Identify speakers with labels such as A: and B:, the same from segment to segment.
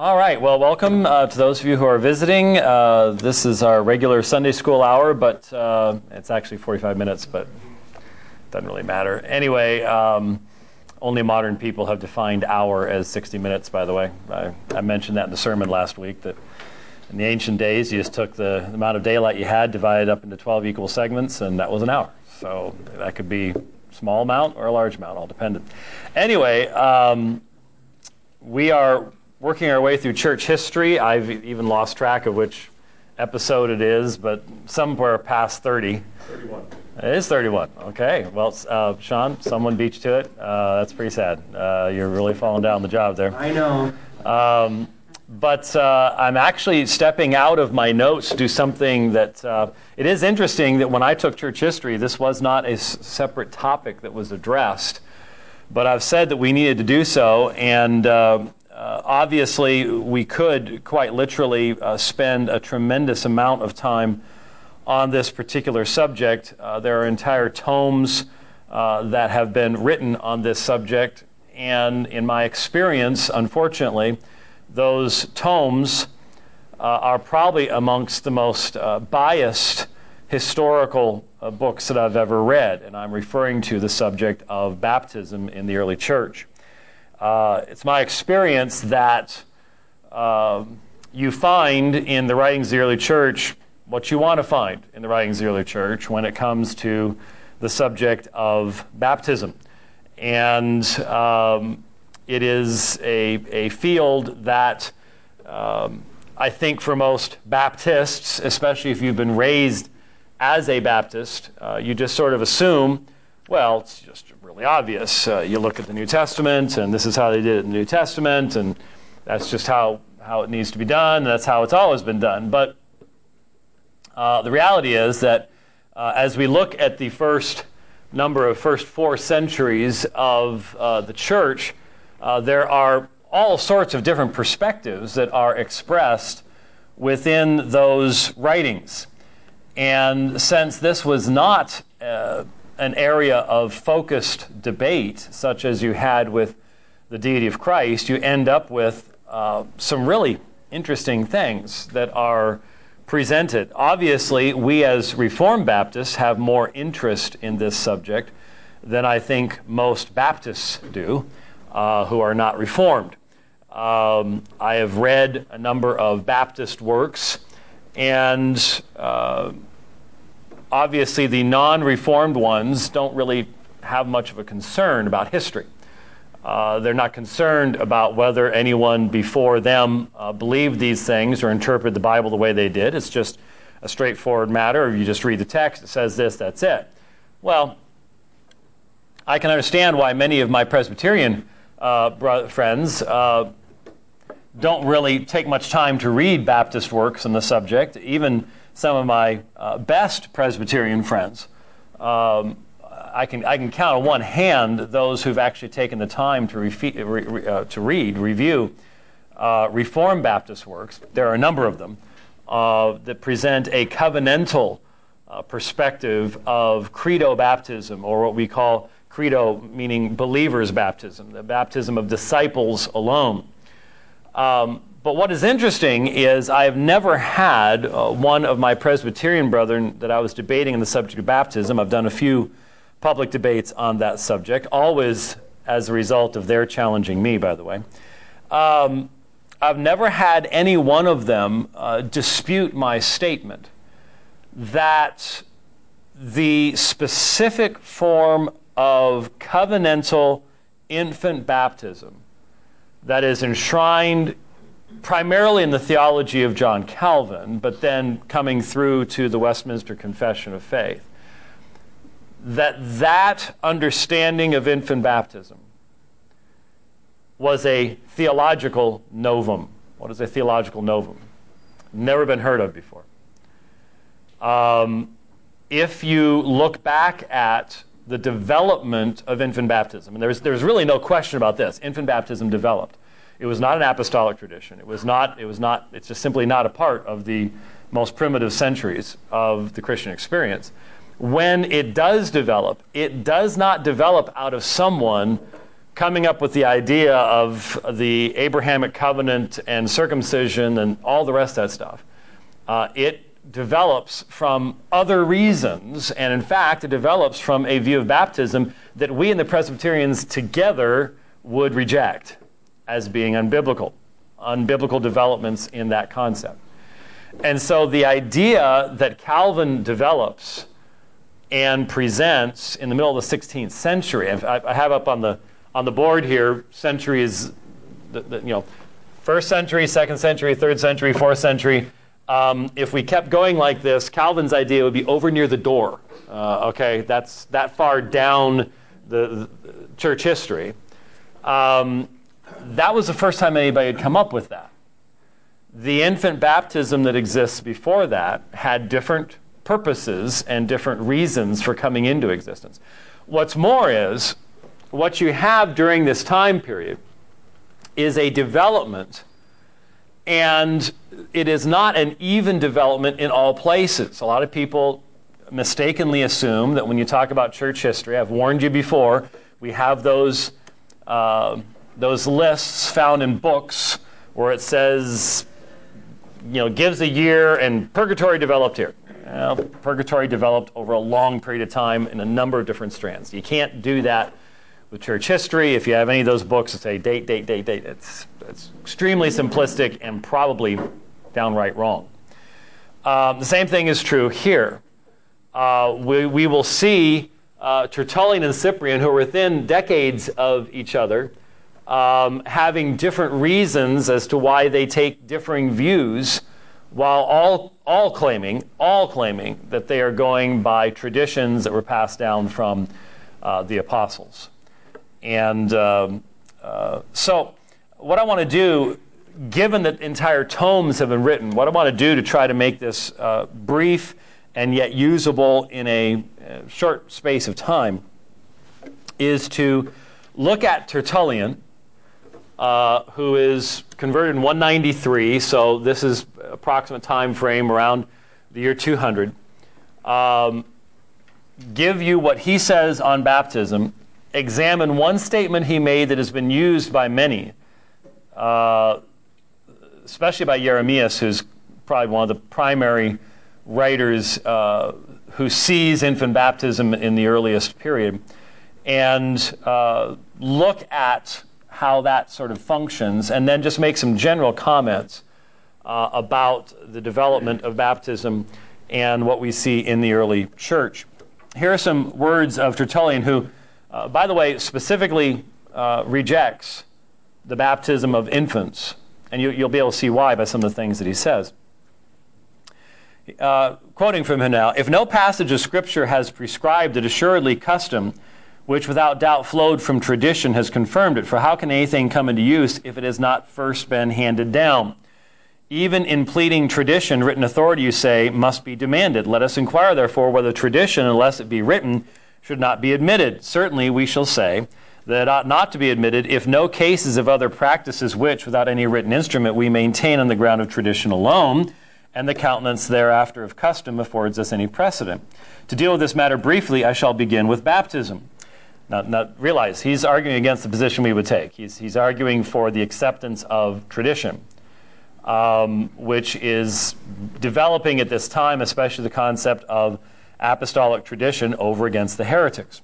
A: All right, well, welcome uh, to those of you who are visiting. Uh, this is our regular Sunday school hour, but uh, it's actually 45 minutes, but it doesn't really matter. Anyway, um, only modern people have defined hour as 60 minutes, by the way. I, I, mentioned that in the sermon last week that in the ancient days, you just took the amount of daylight you had, divided up into 12 equal segments, and that was an hour. So that could be small amount or a large amount, all dependent. Anyway, um, we are working our way through church history. I've even lost track of which episode it is, but somewhere past 30. 31. It is 31. Okay. Well, uh, Sean, someone beat you to it. Uh, that's pretty sad. Uh, you're really falling down the job there.
B: I know.
A: Um, but uh, I'm actually stepping out of my notes to do something that uh, it is interesting that when I took church history, this was not a s- separate topic that was addressed. But I've said that we needed to do so, and uh, obviously, we could quite literally uh, spend a tremendous amount of time on this particular subject. Uh, there are entire tomes uh, that have been written on this subject, and in my experience, unfortunately, those tomes uh, are probably amongst the most uh, biased historical books that I've ever read, and I'm referring to the subject of baptism in the early church. Uh, it's my experience that uh, you find in the writings of the early church what you want to find in the writings of the early church when it comes to the subject of baptism. And um, it is a, a field that um, I think for most Baptists, especially if you've been raised as a Baptist, uh, you just sort of assume, well, it's just obvious. Uh, you look at the New Testament, and this is how they did it in the New Testament, and that's just how, how it needs to be done. And that's how it's always been done. But uh, the reality is that uh, as we look at the first number of first four centuries of uh, the church, uh, there are all sorts of different perspectives that are expressed within those writings. And since this was not uh, an area of focused debate, such as you had with the deity of Christ, you end up with uh, some really interesting things that are presented. Obviously, we as Reformed Baptists have more interest in this subject than I think most Baptists do uh, who are not Reformed. Um, I have read a number of Baptist works, and uh, obviously the non reformed ones don't really have much of a concern about history. Uh, they're not concerned about whether anyone before them uh, believed these things or interpreted the Bible the way they did. It's just a straightforward matter. You just read the text, it says this, that's it. Well, I can understand why many of my Presbyterian uh, friends uh, don't really take much time to read Baptist works on the subject, even some of my uh, best Presbyterian friends. Um, I can, I can count on one hand those who've actually taken the time to, refi- re, uh, to read, review uh, Reformed Baptist works. There are a number of them uh, that present a covenantal uh, perspective of credo baptism, or what we call credo, meaning believers' baptism, the baptism of disciples alone. Um, but what is interesting is I have never had uh, one of my Presbyterian brethren that I was debating on the subject of baptism. I've done a few public debates on that subject, always as a result of their challenging me, by the way. Um, I've never had any one of them uh, dispute my statement that the specific form of covenantal infant baptism that is enshrined primarily in the theology of John Calvin, but then coming through to the Westminster Confession of Faith, that that understanding of infant baptism was a theological novum. What is a theological novum? Never been heard of before. Um, if you look back at the development of infant baptism, and there's, there's really no question about this, infant baptism developed it was not an apostolic tradition. It was not, it was not, it's just simply not a part of the most primitive centuries of the Christian experience. When it does develop, it does not develop out of someone coming up with the idea of the Abrahamic covenant and circumcision and all the rest of that stuff. Uh, it develops from other reasons, and in fact, it develops from a view of baptism that we and the Presbyterians together would reject as being unbiblical, unbiblical developments in that concept. And so the idea that Calvin develops and presents in the middle of the 16th century, I have up on the, on the board here centuries, the, the, you know, first century, second century, third century, fourth century. Um, if we kept going like this, Calvin's idea would be over near the door. Uh, okay, that's that far down the, the church history. Um, that was the first time anybody had come up with that. The infant baptism that exists before that had different purposes and different reasons for coming into existence. What's more is, what you have during this time period is a development, and it is not an even development in all places. A lot of people mistakenly assume that when you talk about church history, I've warned you before, we have those, uh, those lists found in books where it says, you know, gives a year and purgatory developed here. Well, purgatory developed over a long period of time in a number of different strands. You can't do that with church history. If you have any of those books that say date, date, date, date, it's, it's extremely simplistic and probably downright wrong. Um, the same thing is true here uh, we, we will see uh, Tertullian and Cyprian, who are within decades of each other, um, having different reasons as to why they take differing views, while all, all claiming, all claiming that they are going by traditions that were passed down from uh, the apostles. And um, uh, so, what I want to do, given that entire tomes have been written, what I want to do to try to make this uh, brief and yet usable in a uh, short space of time is to look at Tertullian, uh, who is converted in 193, so this is approximate time frame around the year 200. Um, give you what he says on baptism, examine one statement he made that has been used by many, uh, especially by Jeremias, who's probably one of the primary writers uh, who sees infant baptism in the earliest period and uh, look at how that sort of functions and then just make some general comments uh, about the development of baptism and what we see in the early church. Here are some words of Tertullian, who, uh, by the way, specifically uh, rejects the baptism of infants. And you, you'll be able to see why by some of the things that he says. Uh, quoting from him now, if no passage of Scripture has prescribed it, assuredly custom, which without doubt flowed from tradition, has confirmed it. For how can anything come into use if it has not first been handed down? Even in pleading tradition, written authority, you say, must be demanded. Let us inquire, therefore, whether tradition, unless it be written, should not be admitted. Certainly, we shall say that it ought not to be admitted if no cases of other practices which, without any written instrument, we maintain on the ground of tradition alone and the countenance thereafter of custom affords us any precedent. To deal with this matter briefly, I shall begin with baptism. Now, now realize he's arguing against the position we would take. He's, he's arguing for the acceptance of tradition, um, which is developing at this time, especially the concept of apostolic tradition over against the heretics.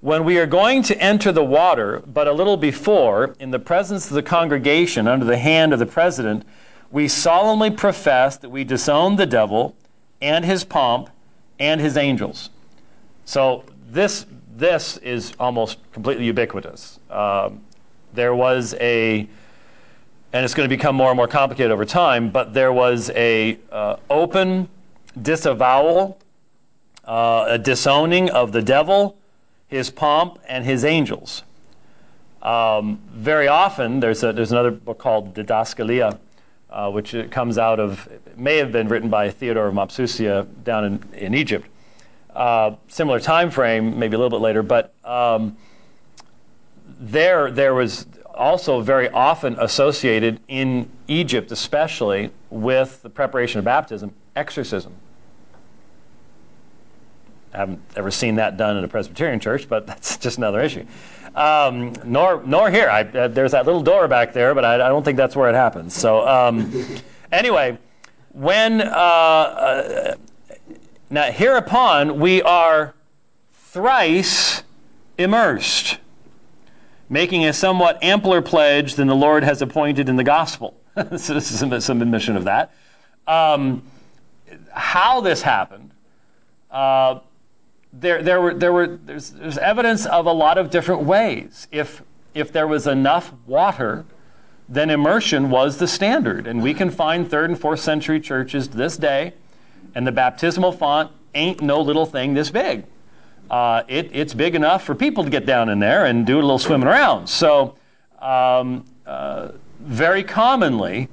A: When we are going to enter the water, but a little before, in the presence of the congregation, under the hand of the president, we solemnly profess that we disown the devil and his pomp and his angels. So this this is almost completely ubiquitous. Um, there was a, and it's going to become more and more complicated over time. But there was a uh, open disavowal, uh, a disowning of the devil, his pomp, and his angels. Um, very often, there's a, there's another book called Didaskalia uh, which comes out of, may have been written by Theodore of Mopsuestia down in, in Egypt. Uh, similar time frame, maybe a little bit later, but um, there, there was also very often associated in Egypt, especially with the preparation of baptism, exorcism. I haven't ever seen that done in a Presbyterian church, but that's just another issue. Um, nor, nor here. I, uh, there's that little door back there, but I, I, don't think that's where it happens. So, um, anyway, when uh, uh, now hereupon we are thrice immersed, making a somewhat ampler pledge than the Lord has appointed in the gospel. so this is some admission of that. Um, how this happened, uh, there, there were, there were, there's, there's evidence of a lot of different ways. If, if there was enough water, then immersion was the standard. And we can find third and fourth century churches this day, and the baptismal font ain't no little thing this big. Uh, it, it's big enough for people to get down in there and do a little swimming around. So, um, uh, very commonly,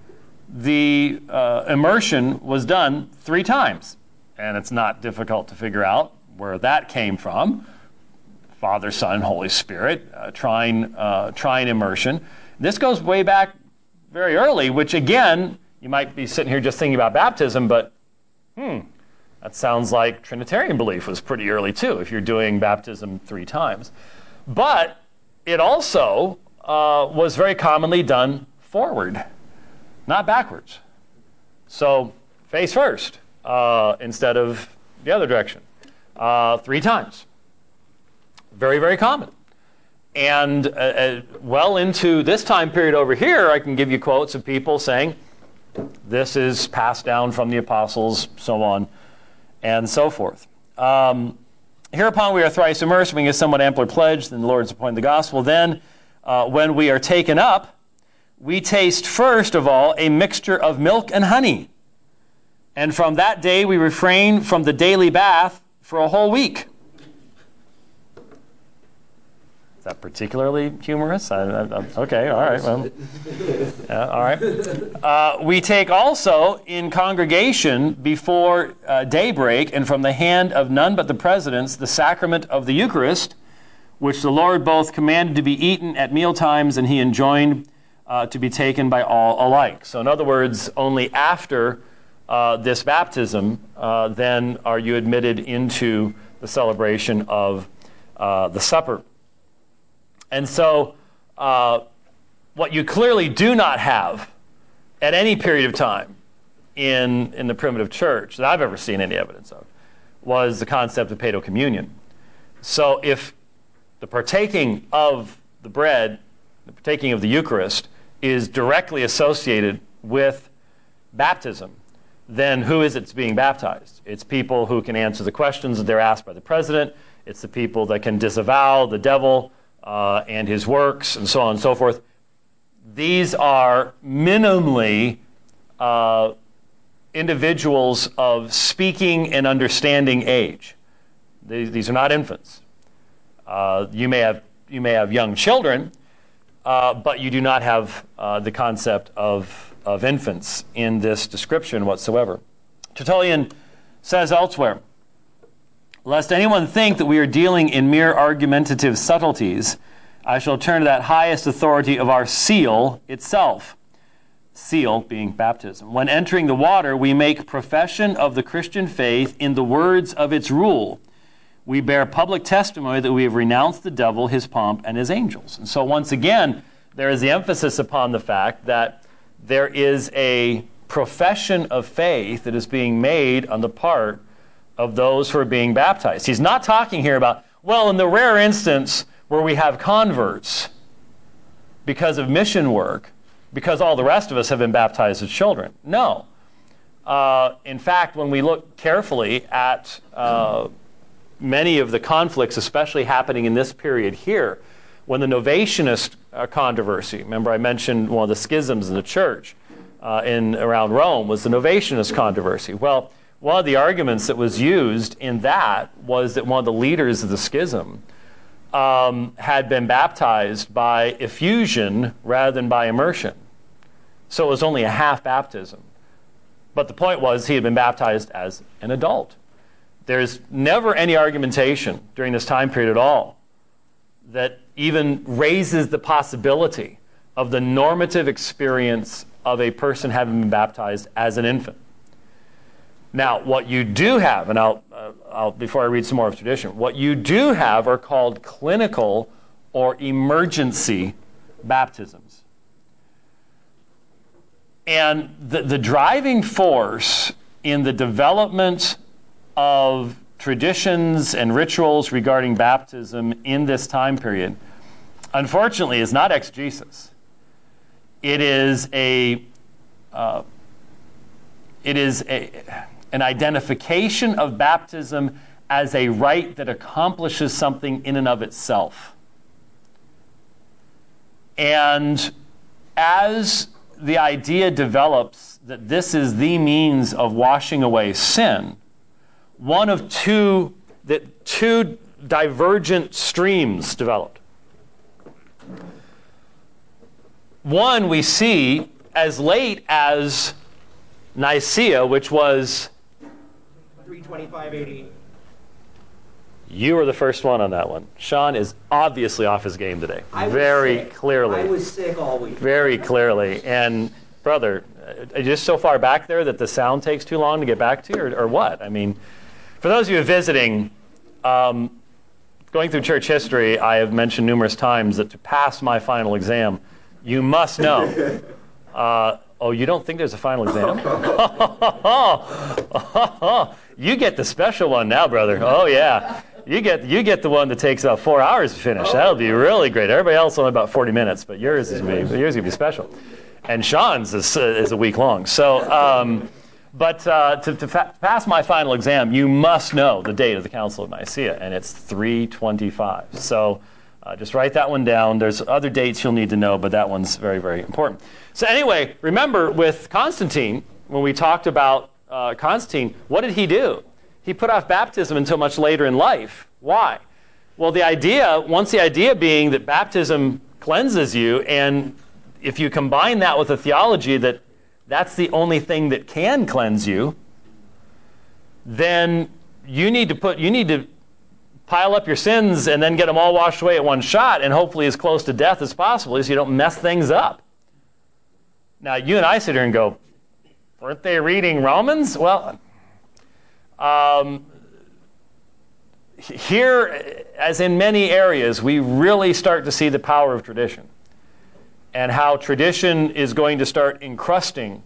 A: the uh, immersion was done three times. And it's not difficult to figure out where that came from. Father, Son, Holy Spirit, uh, trine, uh, trine immersion. This goes way back very early, which again, you might be sitting here just thinking about baptism, but hmm, that sounds like Trinitarian belief was pretty early too, if you're doing baptism three times. But it also uh, was very commonly done forward, not backwards. So face first uh, instead of the other direction uh, three times. Very, very common. And uh, uh, well into this time period over here, I can give you quotes of people saying, this is passed down from the apostles, so on and so forth. Um, hereupon we are thrice immersed, being a somewhat ampler pledge than the Lord's appointed the gospel. Then, uh, when we are taken up, we taste first of all a mixture of milk and honey. And from that day we refrain from the daily bath for a whole week. Is that particularly humorous? I, I, okay, all right. Well, all right. Uh, we take also in congregation before uh, daybreak and from the hand of none but the presidents the sacrament of the Eucharist, which the Lord both commanded to be eaten at meal times and he enjoined uh, to be taken by all alike. So, in other words, only after uh, this baptism, uh, then are you admitted into the celebration of the supper. And so, uh, what you clearly do not have at any period of time in, in the primitive church that I've ever seen any evidence of was the concept of paedo communion. So, if the partaking of the bread, the partaking of the Eucharist, is directly associated with baptism, then who is it that's being baptized? It's people who can answer the questions that they're asked by the president. It's the people that can disavow the devil uh, and his works and so on and so forth. These are minimally uh, individuals of speaking and understanding age. These, these are not infants. Uh, you, may have, you may have young children, uh, but you do not have uh, the concept of of infants in this description whatsoever. Tertullian says elsewhere, Lest anyone think that we are dealing in mere argumentative subtleties, I shall turn to that highest authority of our seal itself. Seal being baptism. When entering the water, we make profession of the Christian faith in the words of its rule. We bear public testimony that we have renounced the devil, his pomp, and his angels. And so, once again, there is the emphasis upon the fact that there is a profession of faith that is being made on the part of those who are being baptized. He's not talking here about, well, in the rare instance where we have converts because of mission work, because all the rest of us have been baptized as children. No. Uh, in fact, when we look carefully at uh, many of the conflicts, especially happening in this period here, when the Novatianist uh, controversy, remember I mentioned one of the schisms in the church uh, in around Rome was the Novatianist controversy. Well, one of the arguments that was used in that was that one of the leaders of the schism um, had been baptized by effusion rather than by immersion. So it was only a half baptism. But the point was he had been baptized as an adult. There's never any argumentation during this time period at all that even raises the possibility of the normative experience of a person having been baptized as an infant. Now, what you do have, and I'll, uh, I'll, before I read some more of tradition. What you do have are called clinical or emergency baptisms. And the, the driving force in the development of traditions and rituals regarding baptism in this time period, unfortunately, is not exegesis. It is a uh, it is a, an identification of baptism as a rite that accomplishes something in and of itself. And as the idea develops that this is the means of washing away sin, one of two that two divergent streams developed. One we see as late as Nicaea, which was
B: 325 AD.
A: You were the first one on that one. Sean is obviously off his game today.
B: I was
A: very
B: sick.
A: clearly.
B: I was sick all week.
A: Very clearly. And, brother, uh, just so far back there that the sound takes too long to get back to, or, or what? I mean, for those of you visiting, um, going through church history, I have mentioned numerous times that to pass my final exam, you must know. Uh, oh, you don't think there's a final exam? you get the special one now, brother. Oh, yeah. You get, you get the one that takes about four hours to finish. That'll be really great. Everybody else only about 40 minutes, but yours is me. Yours is gonna be special. And Sean's is, uh, is a week long. So, um, but uh, to, to fa- pass my final exam, you must know the date of the Council of Nicaea, and it's 325. So uh, just write that one down. There's other dates you'll need to know, but that one's very, very important. So, anyway, remember with Constantine, when we talked about uh, Constantine, what did he do? He put off baptism until much later in life. Why? Well, the idea, once the idea being that baptism cleanses you, and if you combine that with a theology that that's the only thing that can cleanse you, then you need to put, you need to pile up your sins and then get them all washed away at one shot and hopefully as close to death as possible so you don't mess things up. Now, you and I sit here and go, weren't they reading Romans? Well, um, here, as in many areas, we really start to see the power of tradition and how tradition is going to start encrusting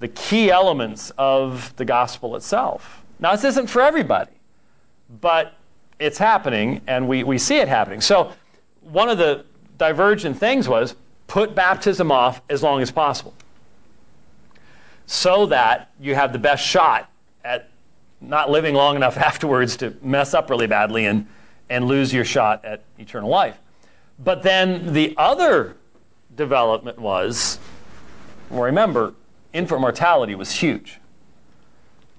A: the key elements of the gospel itself. Now, this isn't for everybody, but it's happening, and we, we see it happening. So, one of the divergent things was put baptism off as long as possible so that you have the best shot at not living long enough afterwards to mess up really badly and, and lose your shot at eternal life. But then the other development was well, remember, infant mortality was huge.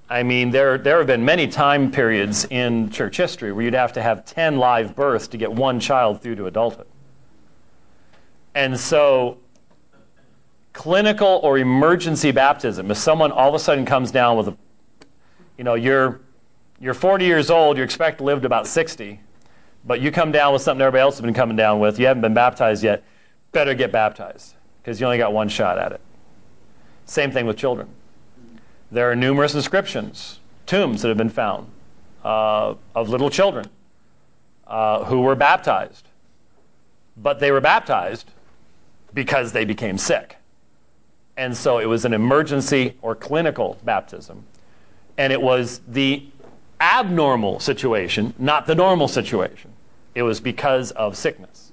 A: I mean, there, there have been many time periods in church history where you'd have to have 10 live births to get one child through to adulthood. And so, clinical or emergency baptism, if someone all of a sudden comes down with a, you know, you're, you're 40 years old, you expect to live to about 60, but you come down with something everybody else has been coming down with, you haven't been baptized yet, better get baptized because you only got one shot at it. Same thing with children. There are numerous inscriptions, tombs that have been found uh, of little children uh, who were baptized. But they were baptized because they became sick. And so it was an emergency or clinical baptism. And it was the abnormal situation, not the normal situation. It was because of sickness.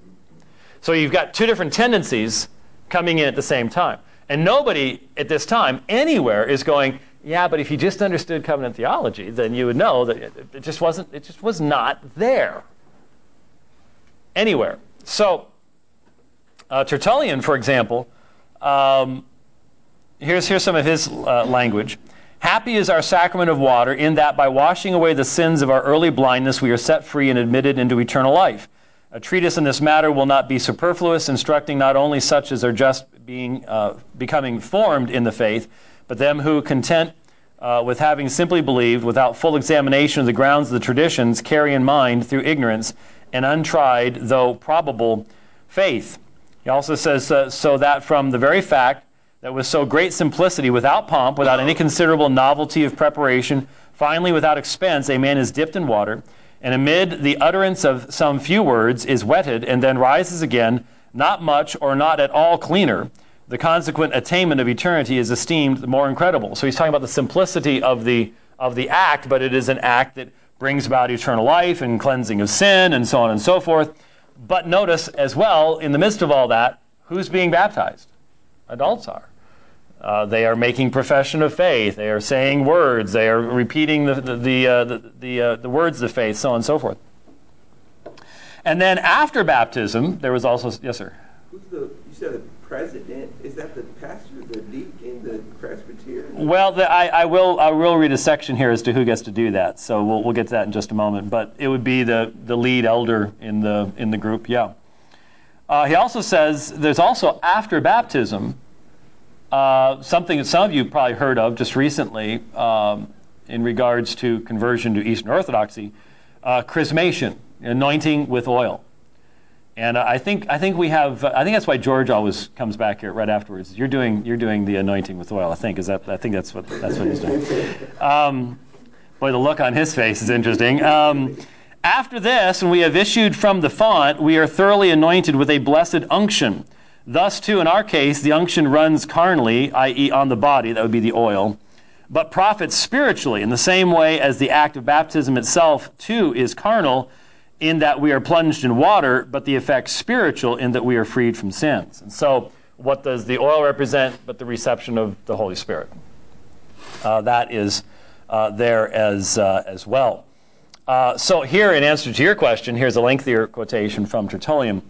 A: So you've got two different tendencies coming in at the same time. And nobody at this time anywhere is going, yeah, but if you just understood covenant theology, then you would know that it, just wasn't, it just was not there anywhere. So, uh, Tertullian, for example, um, here's, here's some of his uh, language. Happy is our sacrament of water, in that by washing away the sins of our early blindness, we are set free and admitted into eternal life. A treatise in this matter will not be superfluous, instructing not only such as are just being, uh, becoming formed in the faith, but them who, content uh, with having simply believed, without full examination of the grounds of the traditions, carry in mind, through ignorance, an untried, though probable, faith. He also says, uh, so that from the very fact that with so great simplicity, without pomp, without any considerable novelty of preparation, finally without expense, a man is dipped in water, and amid the utterance of some few words is wetted, and then rises again, not much or not at all cleaner. The consequent attainment of eternity is esteemed more incredible. So he's talking about the simplicity of the of the act, but it is an act that brings about eternal life and cleansing of sin and so on and so forth. But notice as well, in the midst of all that, who's being baptized? Adults are. Uh, they are making profession of faith. They are saying words. They are repeating the, the, the, uh, the, the, uh, the, words of faith, so on and so forth. And then after baptism, there was also, yes, sir?
C: Who's the, you said the president? Is that the pastor, the deacon, the presbyterian?
A: Well, the, I, I, will, I will read a section here as to who gets to do that. So we'll, we'll get to that in just a moment. But it would be the, the lead elder in the, in the group, yeah. Uh, he also says there's also after baptism, uh, something that some of you probably heard of just recently um, in regards to conversion to Eastern Orthodoxy, uh, chrismation, anointing with oil. And I think I think we have I think that's why George always comes back here right afterwards. You're doing you're doing the anointing with oil. I think is that I think that's what that's what he's doing. Um, boy, the look on his face is interesting. Um, after this, when we have issued from the font, we are thoroughly anointed with a blessed unction Thus, too, in our case, the unction runs carnally, i.e., on the body, that would be the oil, but profits spiritually in the same way as the act of baptism itself, too, is carnal in that we are plunged in water, but the effect spiritual in that we are freed from sins. And so, what does the oil represent but the reception of the Holy Spirit? Uh, that is uh, there as, uh, as well. Uh, so, here, in answer to your question, here's a lengthier quotation from Tertullian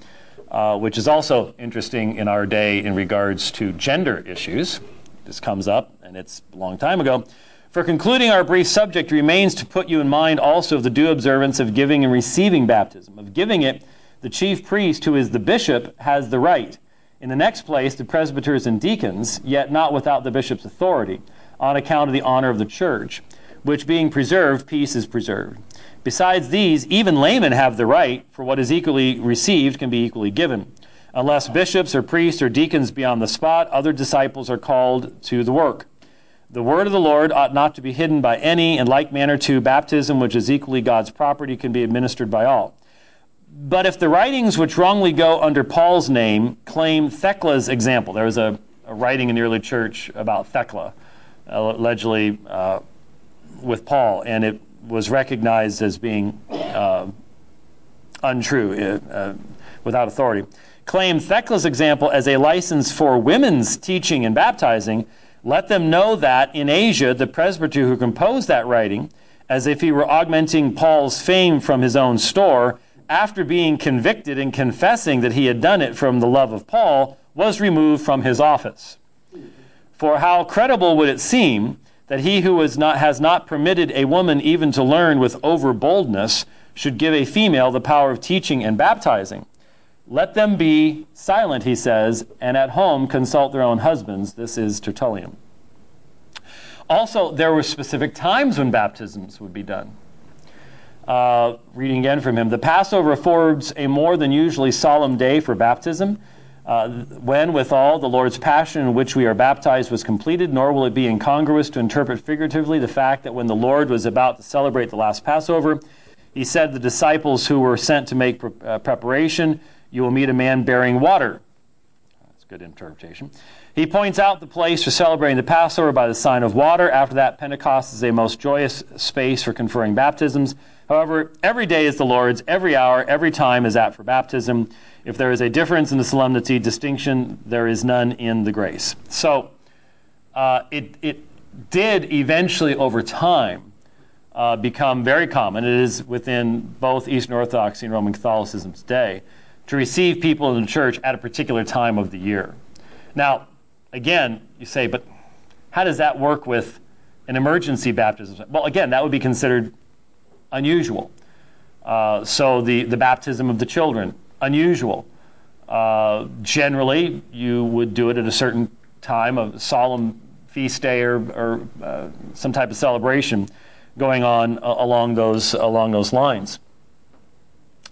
A: uh, which is also interesting in our day in regards to gender issues. This comes up, and it's a long time ago. For concluding our brief subject remains to put you in mind also of the due observance of giving and receiving baptism. Of giving it, the chief priest, who is the bishop, has the right. In the next place, the presbyters and deacons, yet not without the bishop's authority, on account of the honor of the church, which being preserved, peace is preserved. Besides these, even laymen have the right, for what is equally received can be equally given. Unless bishops or priests or deacons be on the spot, other disciples are called to the work. The word of the Lord ought not to be hidden by any. In like manner, too, baptism, which is equally God's property, can be administered by all. But if the writings which wrongly go under Paul's name claim Thecla's example, there was a, a writing in the early church about Thecla, allegedly uh, with Paul, and it was recognized as being uh, untrue, uh, uh, without authority. Claim Thecla's example as a license for women's teaching and baptizing. Let them know that in Asia, the presbyter who composed that writing, as if he were augmenting Paul's fame from his own store, after being convicted and confessing that he had done it from the love of Paul, was removed from his office. For how credible would it seem that he who not, has not permitted a woman even to learn with over boldness should give a female the power of teaching and baptizing. Let them be silent, he says, and at home consult their own husbands. This is Tertullian. Also, there were specific times when baptisms would be done. Uh, reading again from him The Passover affords a more than usually solemn day for baptism uh, when, withal, the Lord's passion in which we are baptized was completed, nor will it be incongruous to interpret figuratively the fact that when the Lord was about to celebrate the last Passover, he said the disciples who were sent to make pre- uh, preparation, You will meet a man bearing water. That's good interpretation. He points out the place for celebrating the Passover by the sign of water. After that, Pentecost is a most joyous space for conferring baptisms. However, every day is the Lord's, every hour, every time is apt for baptism. If there is a difference in the solemnity distinction, there is none in the grace. So uh, it, it did eventually, over time, uh, become very common. It is within both Eastern Orthodoxy and Roman Catholicism today to receive people in the church at a particular time of the year. Now, again, you say, but how does that work with an emergency baptism? Well, again, that would be considered unusual. Uh, so the, the baptism of the children unusual. Uh, generally, you would do it at a certain time, a solemn feast day or, or uh, some type of celebration going on uh, along, those, along those lines.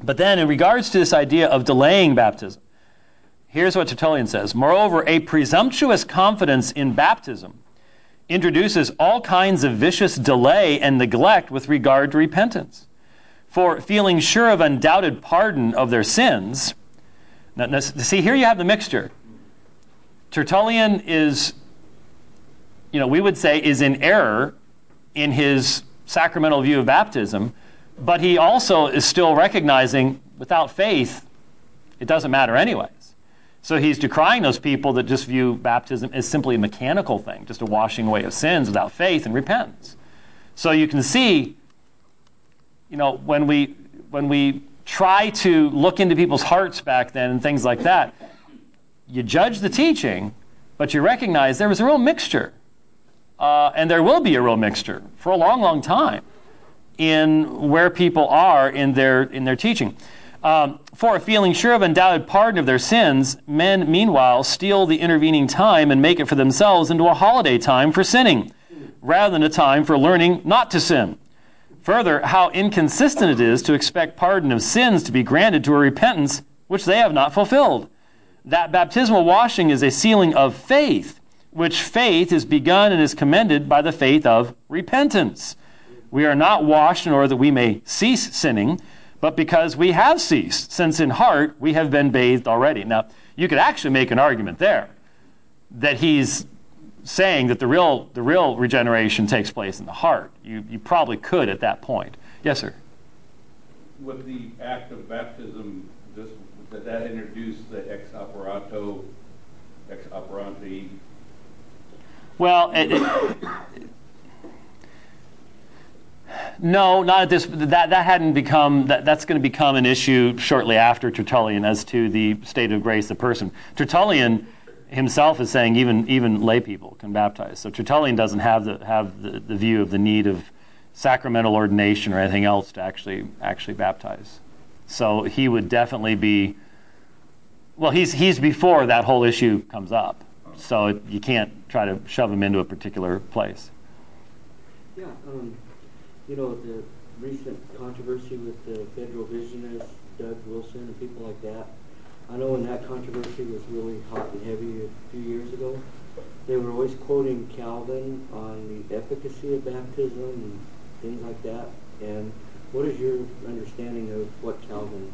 A: But then, in regards to this idea of delaying baptism, here's what Tertullian says Moreover, a presumptuous confidence in baptism introduces all kinds of vicious delay and neglect with regard to repentance. For feeling sure of undoubted pardon of their sins, now, now, see, here you have the mixture. Tertullian is, you know, we would say is in error in his sacramental view of baptism, but he also is still recognizing without faith, it doesn't matter anyways. So he's decrying those people that just view baptism as simply a mechanical thing, just a washing away of sins without faith and repentance. So you can see, you know, when we when we try to look into people's hearts back then and things like that, you judge the teaching, but you recognize there was a real mixture. Uh, and there will be a real mixture for a long, long time in where people are in their, in their teaching. Um, for feeling sure of undoubted pardon of their sins, men meanwhile steal the intervening time and make it for themselves into a holiday time for sinning, rather than a time for learning not to sin. Further, how inconsistent it is to expect pardon of sins to be granted to a repentance which they have not fulfilled. That baptismal washing is a sealing of faith, which faith is begun and is commended by the faith of repentance. We are not washed in order that we may cease sinning, but because we have ceased, since in heart we have been bathed already. Now, you could actually make an argument there that he's saying that the real, the real regeneration takes place in the heart. You, you probably could at that point. Yes, sir.
D: With the act of baptism, this, did that introduce the ex operato, ex operandi?
A: Well, it, it, no, not at this. That that hadn't become. That, that's going to become an issue shortly after Tertullian as to the state of grace of person. Tertullian himself is saying even even lay people can baptize. So Tertullian doesn't have the have the, the view of the need of sacramental ordination or anything else to actually actually baptize. So he would definitely be. Well, he's he's before that whole issue comes up. So you can't try to shove him into a particular place.
E: Yeah, um, you know the recent controversy with the federal visionists, Doug Wilson, and people like that. I know when that controversy was really hot and heavy a few years ago, they were always quoting Calvin on the efficacy of baptism and things like that. And what is your understanding of what Calvin?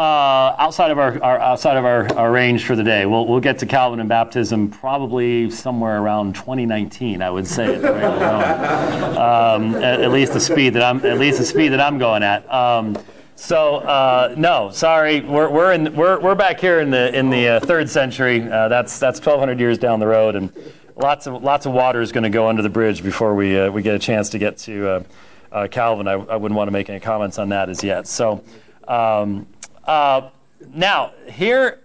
A: Uh, outside of our, our, outside of our, our range for the day, we'll we'll get to Calvin and baptism probably somewhere around 2019. I would say at, um, at, at, least the speed that I'm at least the speed that I'm going at. Um, so uh, no, sorry, we're, we're, in, we're, we're back here in the in the uh, third century. Uh, that's that's 1,200 years down the road, and lots of lots of water is going to go under the bridge before we uh, we get a chance to get to uh, Calvin. I, I wouldn't want to make any comments on that as yet. So. Um, uh, now, here,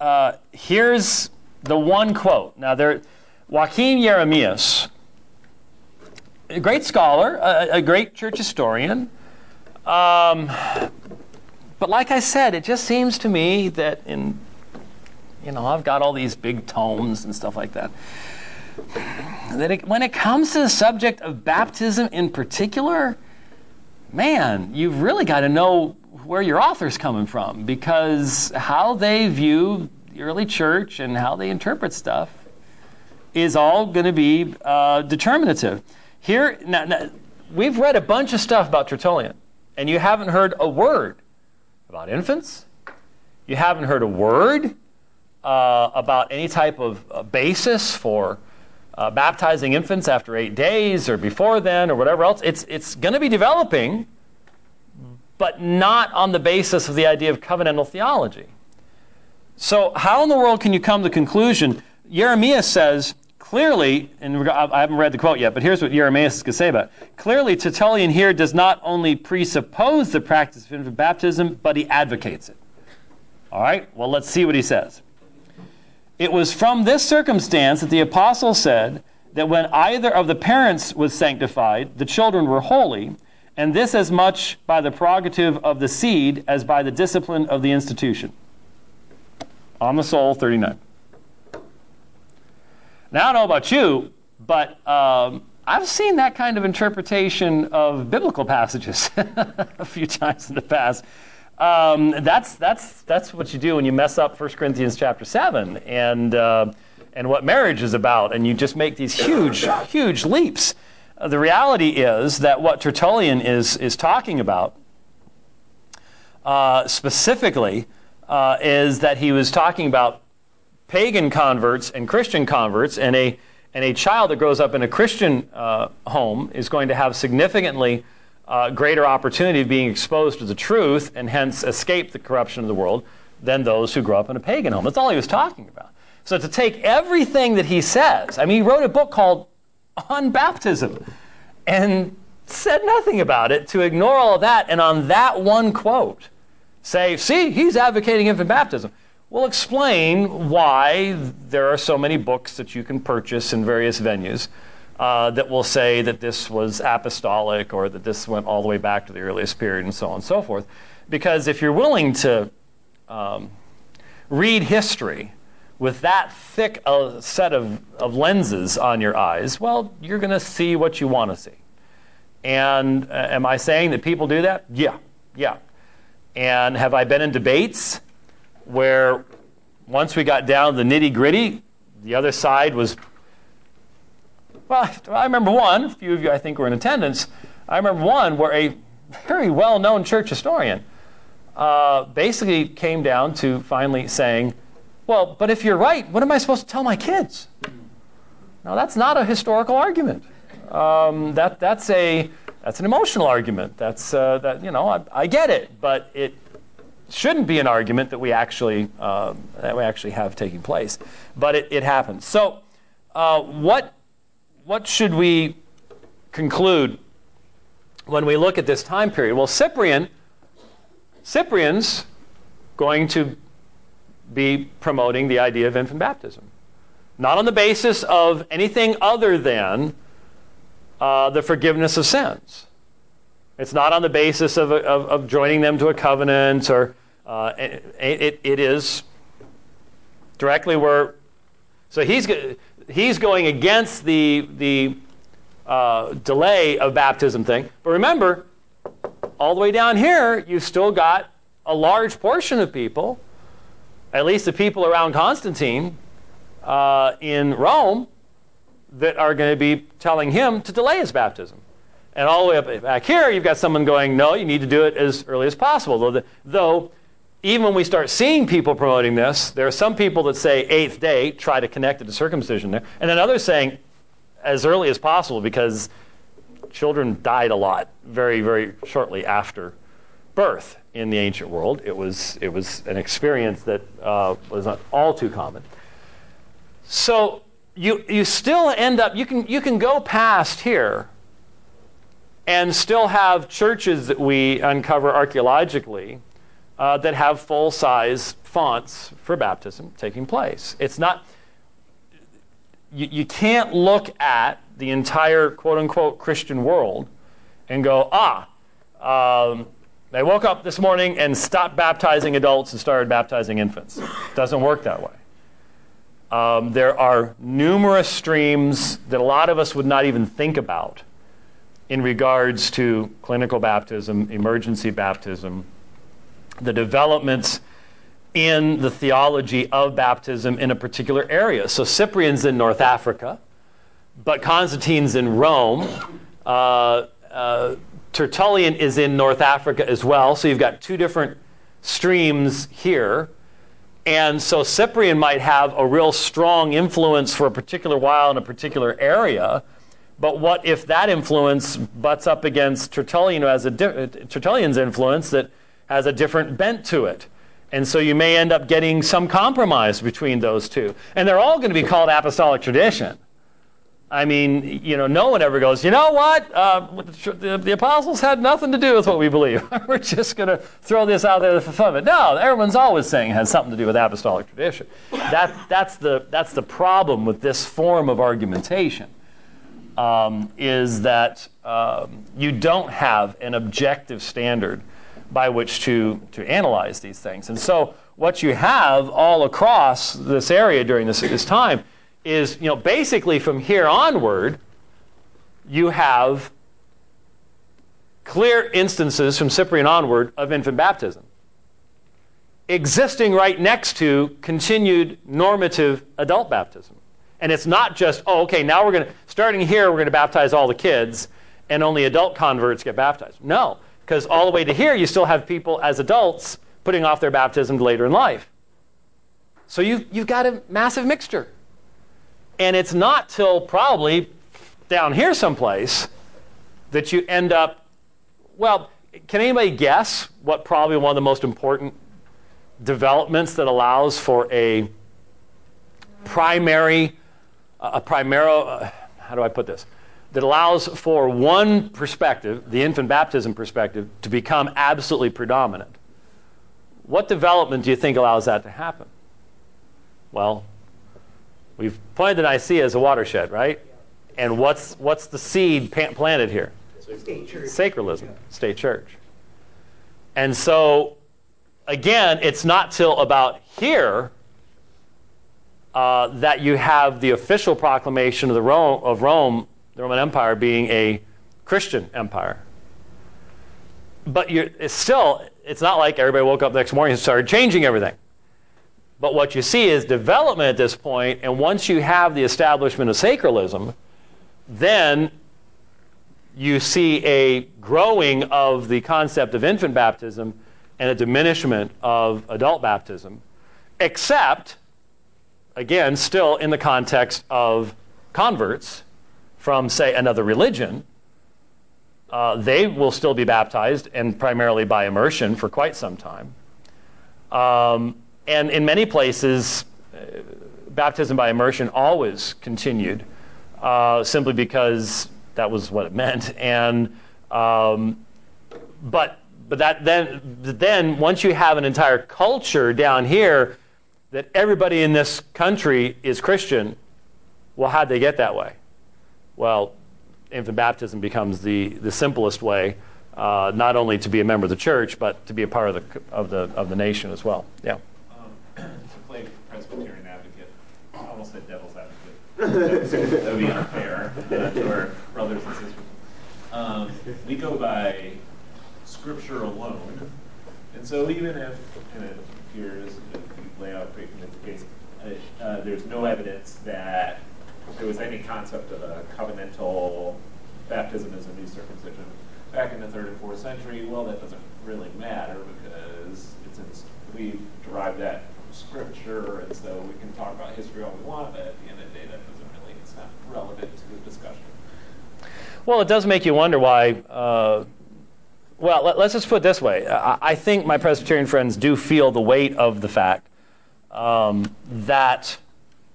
A: uh, here's the one quote. Now, there, Joachim Jeremias, a great scholar, a, a great church historian. Um, but like I said, it just seems to me that in, you know, I've got all these big tomes and stuff like that. That it, when it comes to the subject of baptism in particular, man, you've really got to know where your author's coming from because how they view the early church and how they interpret stuff is all going to be uh, determinative. Here, now, now, we've read a bunch of stuff about Tertullian, and you haven't heard a word about infants. You haven't heard a word uh, about any type of uh, basis for uh, baptizing infants after eight days or before then or whatever else. It's, it's going to be developing but not on the basis of the idea of covenantal theology. So, how in the world can you come to the conclusion? Jeremias says clearly, and I haven't read the quote yet, but here's what Jeremias is going to say about it. Clearly, Tertullian here does not only presuppose the practice of infant baptism, but he advocates it. All right, well, let's see what he says. It was from this circumstance that the apostle said that when either of the parents was sanctified, the children were holy, and this as much by the prerogative of the seed as by the discipline of the institution. On the soul, 39. Now, I don't know about you, but um, I've seen that kind of interpretation of biblical passages a few times in the past. um, that's, that's, that's what you do when you mess up 1 Corinthians chapter 7 and, uh, and what marriage is about, and you just make these huge, huge leaps. The reality is that what Tertullian is, is talking about uh, specifically uh, is that he was talking about pagan converts and Christian converts, and a, and a child that grows up in a Christian uh, home is going to have significantly uh, greater opportunity of being exposed to the truth and hence escape the corruption of the world than those who grow up in a pagan home. That's all he was talking about. So to take everything that he says, I mean, he wrote a book called On Baptism and said nothing about it, to ignore all of that, and on that one quote, say, see, he's advocating infant baptism. We'll explain why there are so many books that you can purchase in various venues uh, that will say that this was apostolic or that this went all the way back to the earliest period and so on and so forth. Because if you're willing to um, read history with that thick a set of, of lenses on your eyes, well, you're going to see what you want to see. And uh, am I saying that people do that? Yeah, yeah. And have I been in debates where once we got down to the nitty gritty, the other side was well, I remember one, a few of you I think were in attendance. I remember one where a very well known church historian uh, basically came down to finally saying, Well, but if you're right, what am I supposed to tell my kids? Now, that's not a historical argument. Um, that, that's, a, that's an emotional argument. That's, uh, that, you know, I, I, get it, but it shouldn't be an argument that we actually, uh, that we actually have taking place. But it, it happens. So, uh, what what should we conclude when we look at this time period? Well, Cyprian, Cyprian's going to be promoting the idea of infant baptism. Not on the basis of anything other than uh, the forgiveness of sins. It's not on the basis of, of, of joining them to a covenant, or uh, it, it, it is directly where. So he's he's going against the, the uh, delay of baptism thing. But remember, all the way down here, you've still got a large portion of people, at least the people around Constantine uh, in Rome, that are going to be telling him to delay his baptism. And all the way up back here, you've got someone going, no, you need to do it as early as possible. Though, the, though even when we start seeing people promoting this, there are some people that say eighth day, try to connect it to circumcision there, and then others saying as early as possible because children died a lot very, very shortly after birth in the ancient world. It was, it was an experience that uh, was not all too common. So you, you still end up, you can, you can go past here and still have churches that we uncover archaeologically uh, that have full size fonts for baptism taking place. It's not, you, you can't look at the entire quote unquote Christian world and go, ah, um, they woke up this morning and stopped baptizing adults and started baptizing infants. It doesn't work that way. Um, there are numerous streams that a lot of us would not even think about in regards to clinical baptism, emergency baptism, the developments in the theology of baptism in a particular area. So Cyprian's in North Africa, but Constantine's in Rome. Uh, uh, Tertullian is in North Africa as well. So you've got two different streams here. And so Cyprian might have a real strong influence for a particular while in a particular area. But what if that influence butts up against Tertullian, who has a di- Tertullian's influence that has a different bent to it. And so you may end up getting some compromise between those two. And they're all going to be called apostolic tradition. I mean, you know, no one ever goes, you know what? Uh, the, the, apostles had nothing to do with what we believe. We're just going to throw this out there for fun it. No, everyone's always saying it has something to do with apostolic tradition. That, that's, the, that's the problem with this form of argumentation, um, is that um, you don't have an objective standard by which to, to analyze these things. And so what you have all across this area during this, this time is, you know, basically from here onward, you have clear instances from Cyprian onward of infant baptism. existing right next to continued normative adult baptism. And it's not just, oh, okay, now we're going to, starting here, we're going to baptize all the kids, and only adult converts get baptized. No, because all the way to here, you still have people as adults putting off their baptism later in life. So you've, you've got a massive mixture. And it's not till probably down here someplace that you end up, well, can anybody guess what probably one of the most important developments that allows for a primary, a primero, uh, how do I put this? That allows for one perspective, the infant baptism perspective, to become absolutely predominant. What development do you think allows that to happen? Well, we've planted Nicaea as a watershed, right? And what's, what's the seed planted here?
B: State church.
A: Sacralism, state church. And so, again, it's not till about here uh, that you have the official proclamation of, the Rome, of Rome, the Roman Empire, being a Christian empire. But it's still, it's not like everybody woke up the next morning and started changing everything. But what you see is development at this point, and once you have the establishment of sacralism, then you see a growing of the concept of infant baptism and a diminishment of adult baptism, except, again, still in the context of converts from, say, another religion. Uh, they will still be baptized and primarily by immersion for quite some time. Um, and in many places, uh, baptism by immersion always continued uh, simply because that was what it meant. And um, but but that then then once you have an entire culture down here that everybody in this country is Christian, well, how'd they get that way? Well, infant baptism becomes the, the simplest way, uh, not only to be a member of the church, but to be a part of the, of the, of the nation as well. Yeah.
F: To play Presbyterian advocate, I almost said devil's advocate. That would be unfair uh, to our brothers and sisters. Um, we go by scripture alone. And so even if, and it appears, if you lay out great the case, uh, uh, there's no evidence that there was any concept of a covenantal baptism as a new circumcision back in the third and fourth century. Well, that doesn't really matter because it's in, we've derived that scripture, and so we can talk about history all we want, but at the end of the day, that doesn't really, it's not relevant to the discussion.
A: Well, it does make you wonder why. Uh, well, let, us just put it this way. I, I, think my Presbyterian friends do feel the weight of the fact um, that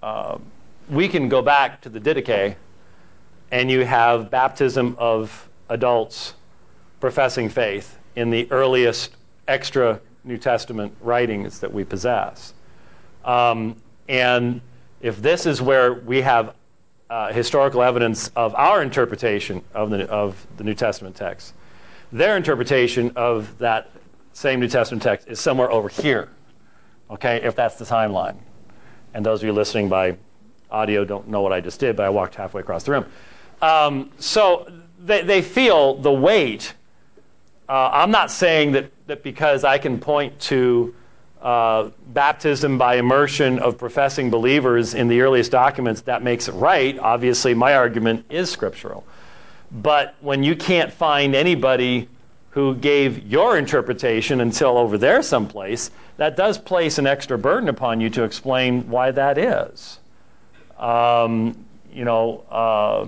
A: uh, we can go back to the Didache and you have baptism of adults professing faith in the earliest extra New Testament writings that we possess. Um, and if this is where we have uh, historical evidence of our interpretation of the, of the New Testament text. Their interpretation of that same New Testament text is somewhere over here, okay, if that's the timeline. And those of you listening by audio don't know what I just did, but I walked halfway across the room. Um, so they, they feel the weight. Uh, I'm not saying that, that because I can point to uh, baptism by immersion of professing believers in the earliest documents, that makes it right. Obviously, my argument is scriptural. But when you can't find anybody who gave your interpretation until over there someplace, that does place an extra burden upon you to explain why that is. Um, you know, uh,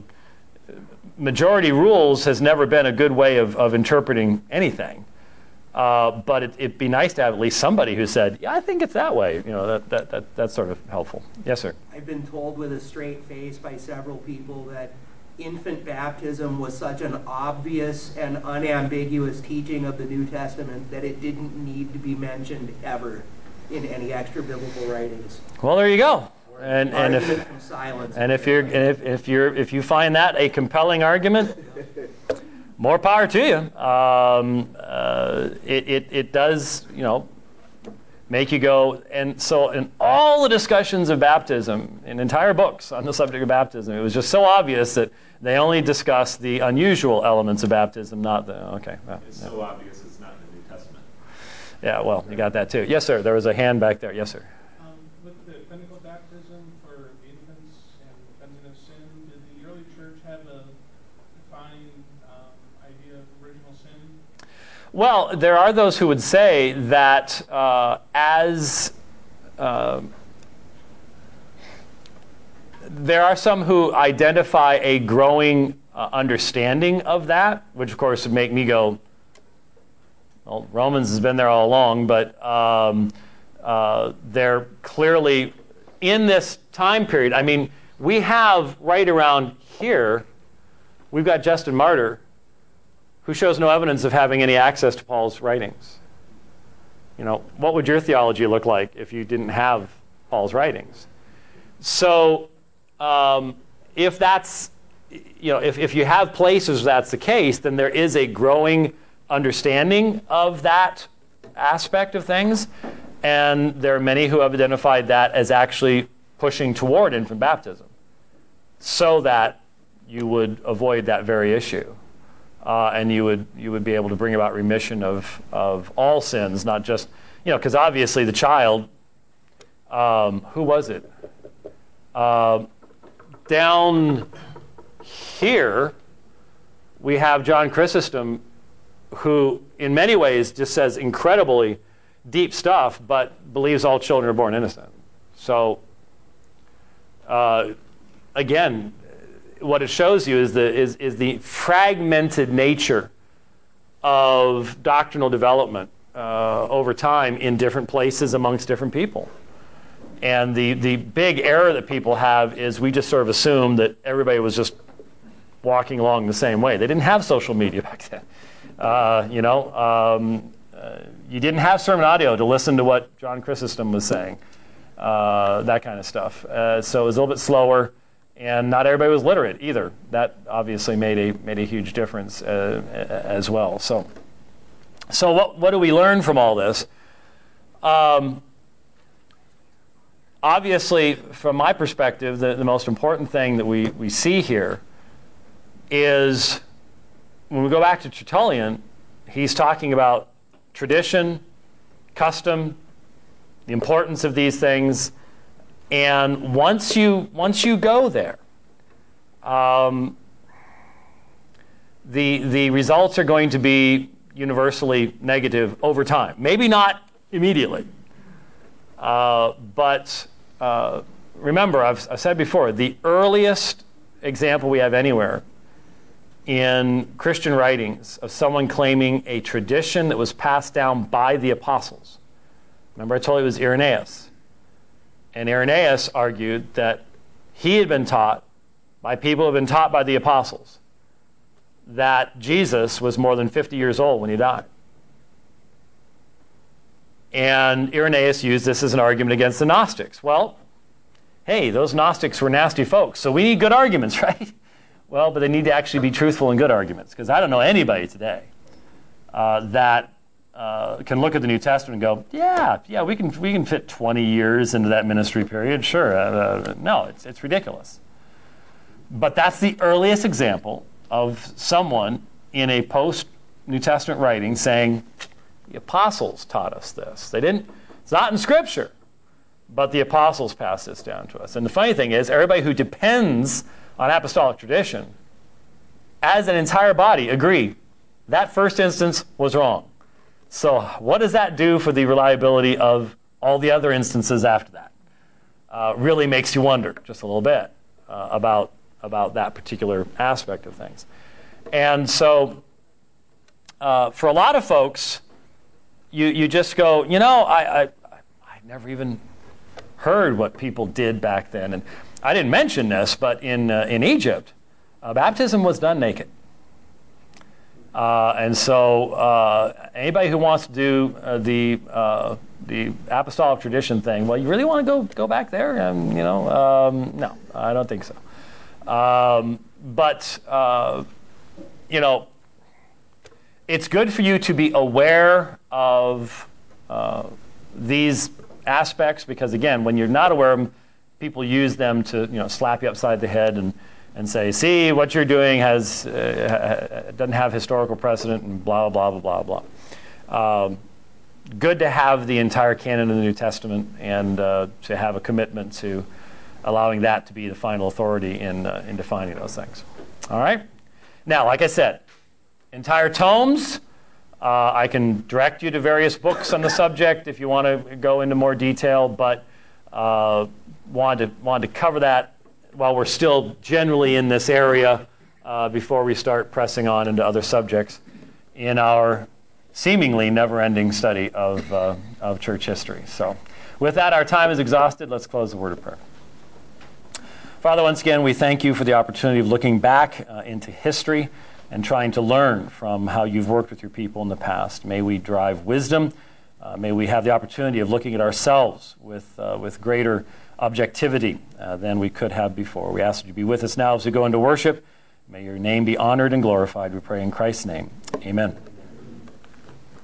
A: majority rules has never been a good way of, of interpreting anything. Uh, but it, would be nice to have at least somebody who said, "Yeah, I think it's that way." You know, that, that, that that's sort of helpful. Yes, sir.
B: I've been told with a straight face by several people that infant baptism was such an obvious and unambiguous teaching of the New Testament that it didn't need to be mentioned ever in any extra biblical writings.
A: Well, there you go. And, and if and if you're and if, if you're if you find that a compelling argument, more power to you. Um, uh, it, it, it does, you know, make you go. And so, in all the discussions of baptism, in entire books on the subject of baptism, it was just so obvious that they only discuss the unusual elements of baptism, not the, okay.
F: Well, it's yeah. so obvious it's not in the New Testament.
A: Yeah, well, you got that too. Yes, sir. There was a hand back there. Yes, sir.
G: Um, with the clinical baptism for infants and cleansing of sin, did the early church have a defined um, idea of original sin?
A: Well, there are those who would say that uh, as uh, there are some who identify a growing uh, understanding of that, which of course would make me go, well, Romans has been there all along, but um, uh, they're clearly in this time period. I mean, we have right around here, we've got Justin Martyr, who shows no evidence of having any access to Paul's writings. You know, what would your theology look like if you didn't have Paul's writings? So, um, if that's, you know, if, if you have places that's the case, then there is a growing understanding of that aspect of things. And there are many who have identified that as actually pushing toward infant baptism so that you would avoid that very issue. Uh, and you would, you would be able to bring about remission of, of all sins, not just, you know, because obviously the child, um, who was it? Uh, down here, we have John Chrysostom, who in many ways just says incredibly deep stuff, but believes all children are born innocent. So, uh, again, what it shows you is the, is, is the fragmented nature of doctrinal development uh, over time in different places amongst different people. And the, the big error that people have is we just sort of assume that everybody was just walking along the same way. They didn't have social media back then. Uh, you know, um, uh, you didn't have SermonAudio to listen to what John Chrysostom was saying, uh, that kind of stuff. Uh, so it was a little bit slower, and not everybody was literate either. That obviously made a made a huge difference uh, as well. So, so what what do we learn from all this? Um, obviously, from my perspective, the, the most important thing that we, we see here is when we go back to Tertullian, he's talking about tradition, custom, the importance of these things. And once you, once you go there, um, the, the results are going to be universally negative over time. Maybe not immediately. Uh, but uh, remember, I've, I've said before, the earliest example we have anywhere in Christian writings of someone claiming a tradition that was passed down by the apostles. Remember, I told you it was Irenaeus. And Irenaeus argued that he had been taught by people who had been taught by the apostles that Jesus was more than 50 years old when he died. And Irenaeus used this as an argument against the Gnostics. Well, hey, those Gnostics were nasty folks, so we need good arguments, right? Well, but they need to actually be truthful and good arguments, because I don't know anybody today uh, that uh, can look at the New Testament and go, yeah, yeah, we can, we can fit 20 years into that ministry period, sure. Uh, uh no, it's, it's ridiculous. But that's the earliest example of someone in a post New Testament writing saying, the apostles taught us this. They didn't, it's not in Scripture, but the apostles passed this down to us. And the funny thing is, everybody who depends on apostolic tradition, as an entire body, agree that first instance was wrong. So, what does that do for the reliability of all the other instances after that? Uh, really makes you wonder just a little bit uh, about, about that particular aspect of things. And so, uh, for a lot of folks, you, you just go, you know, I, I, I never even heard what people did back then. And I didn't mention this, but in, uh, in Egypt, uh, baptism was done naked. Uh, and so uh, anybody who wants to do uh, the, uh, the apostolic tradition thing, well, you really want to go, go back there? Um, you know, um, no, I don't think so. Um, but, you know, it's good for you to be aware of uh, these aspects because, again, when you're not aware of them, people use them to you know slap you upside the head and, and say, "See, what you're doing has uh, doesn't have historical precedent," and blah blah blah blah blah. Um, good to have the entire canon of the New Testament and uh, to have a commitment to allowing that to be the final authority in, uh, in defining those things. All right? Now, like I said, entire tomes. Uh, I can direct you to various books on the subject if you want to go into more detail, but uh, wanted, to, wanted to cover that while we're still generally in this area uh, before we start pressing on into other subjects in our seemingly never ending study of, uh, of church history. So, with that, our time is exhausted. Let's close the word of prayer. Father, once again, we thank you for the opportunity of looking back uh, into history and trying to learn from how you've worked with your people in the past. May we drive wisdom. Uh, may we have the opportunity of looking at ourselves with, uh, with greater objectivity uh, than we could have before. We ask that you be with us now as we go into worship. May your name be honored and glorified. We pray in Christ's name. Amen.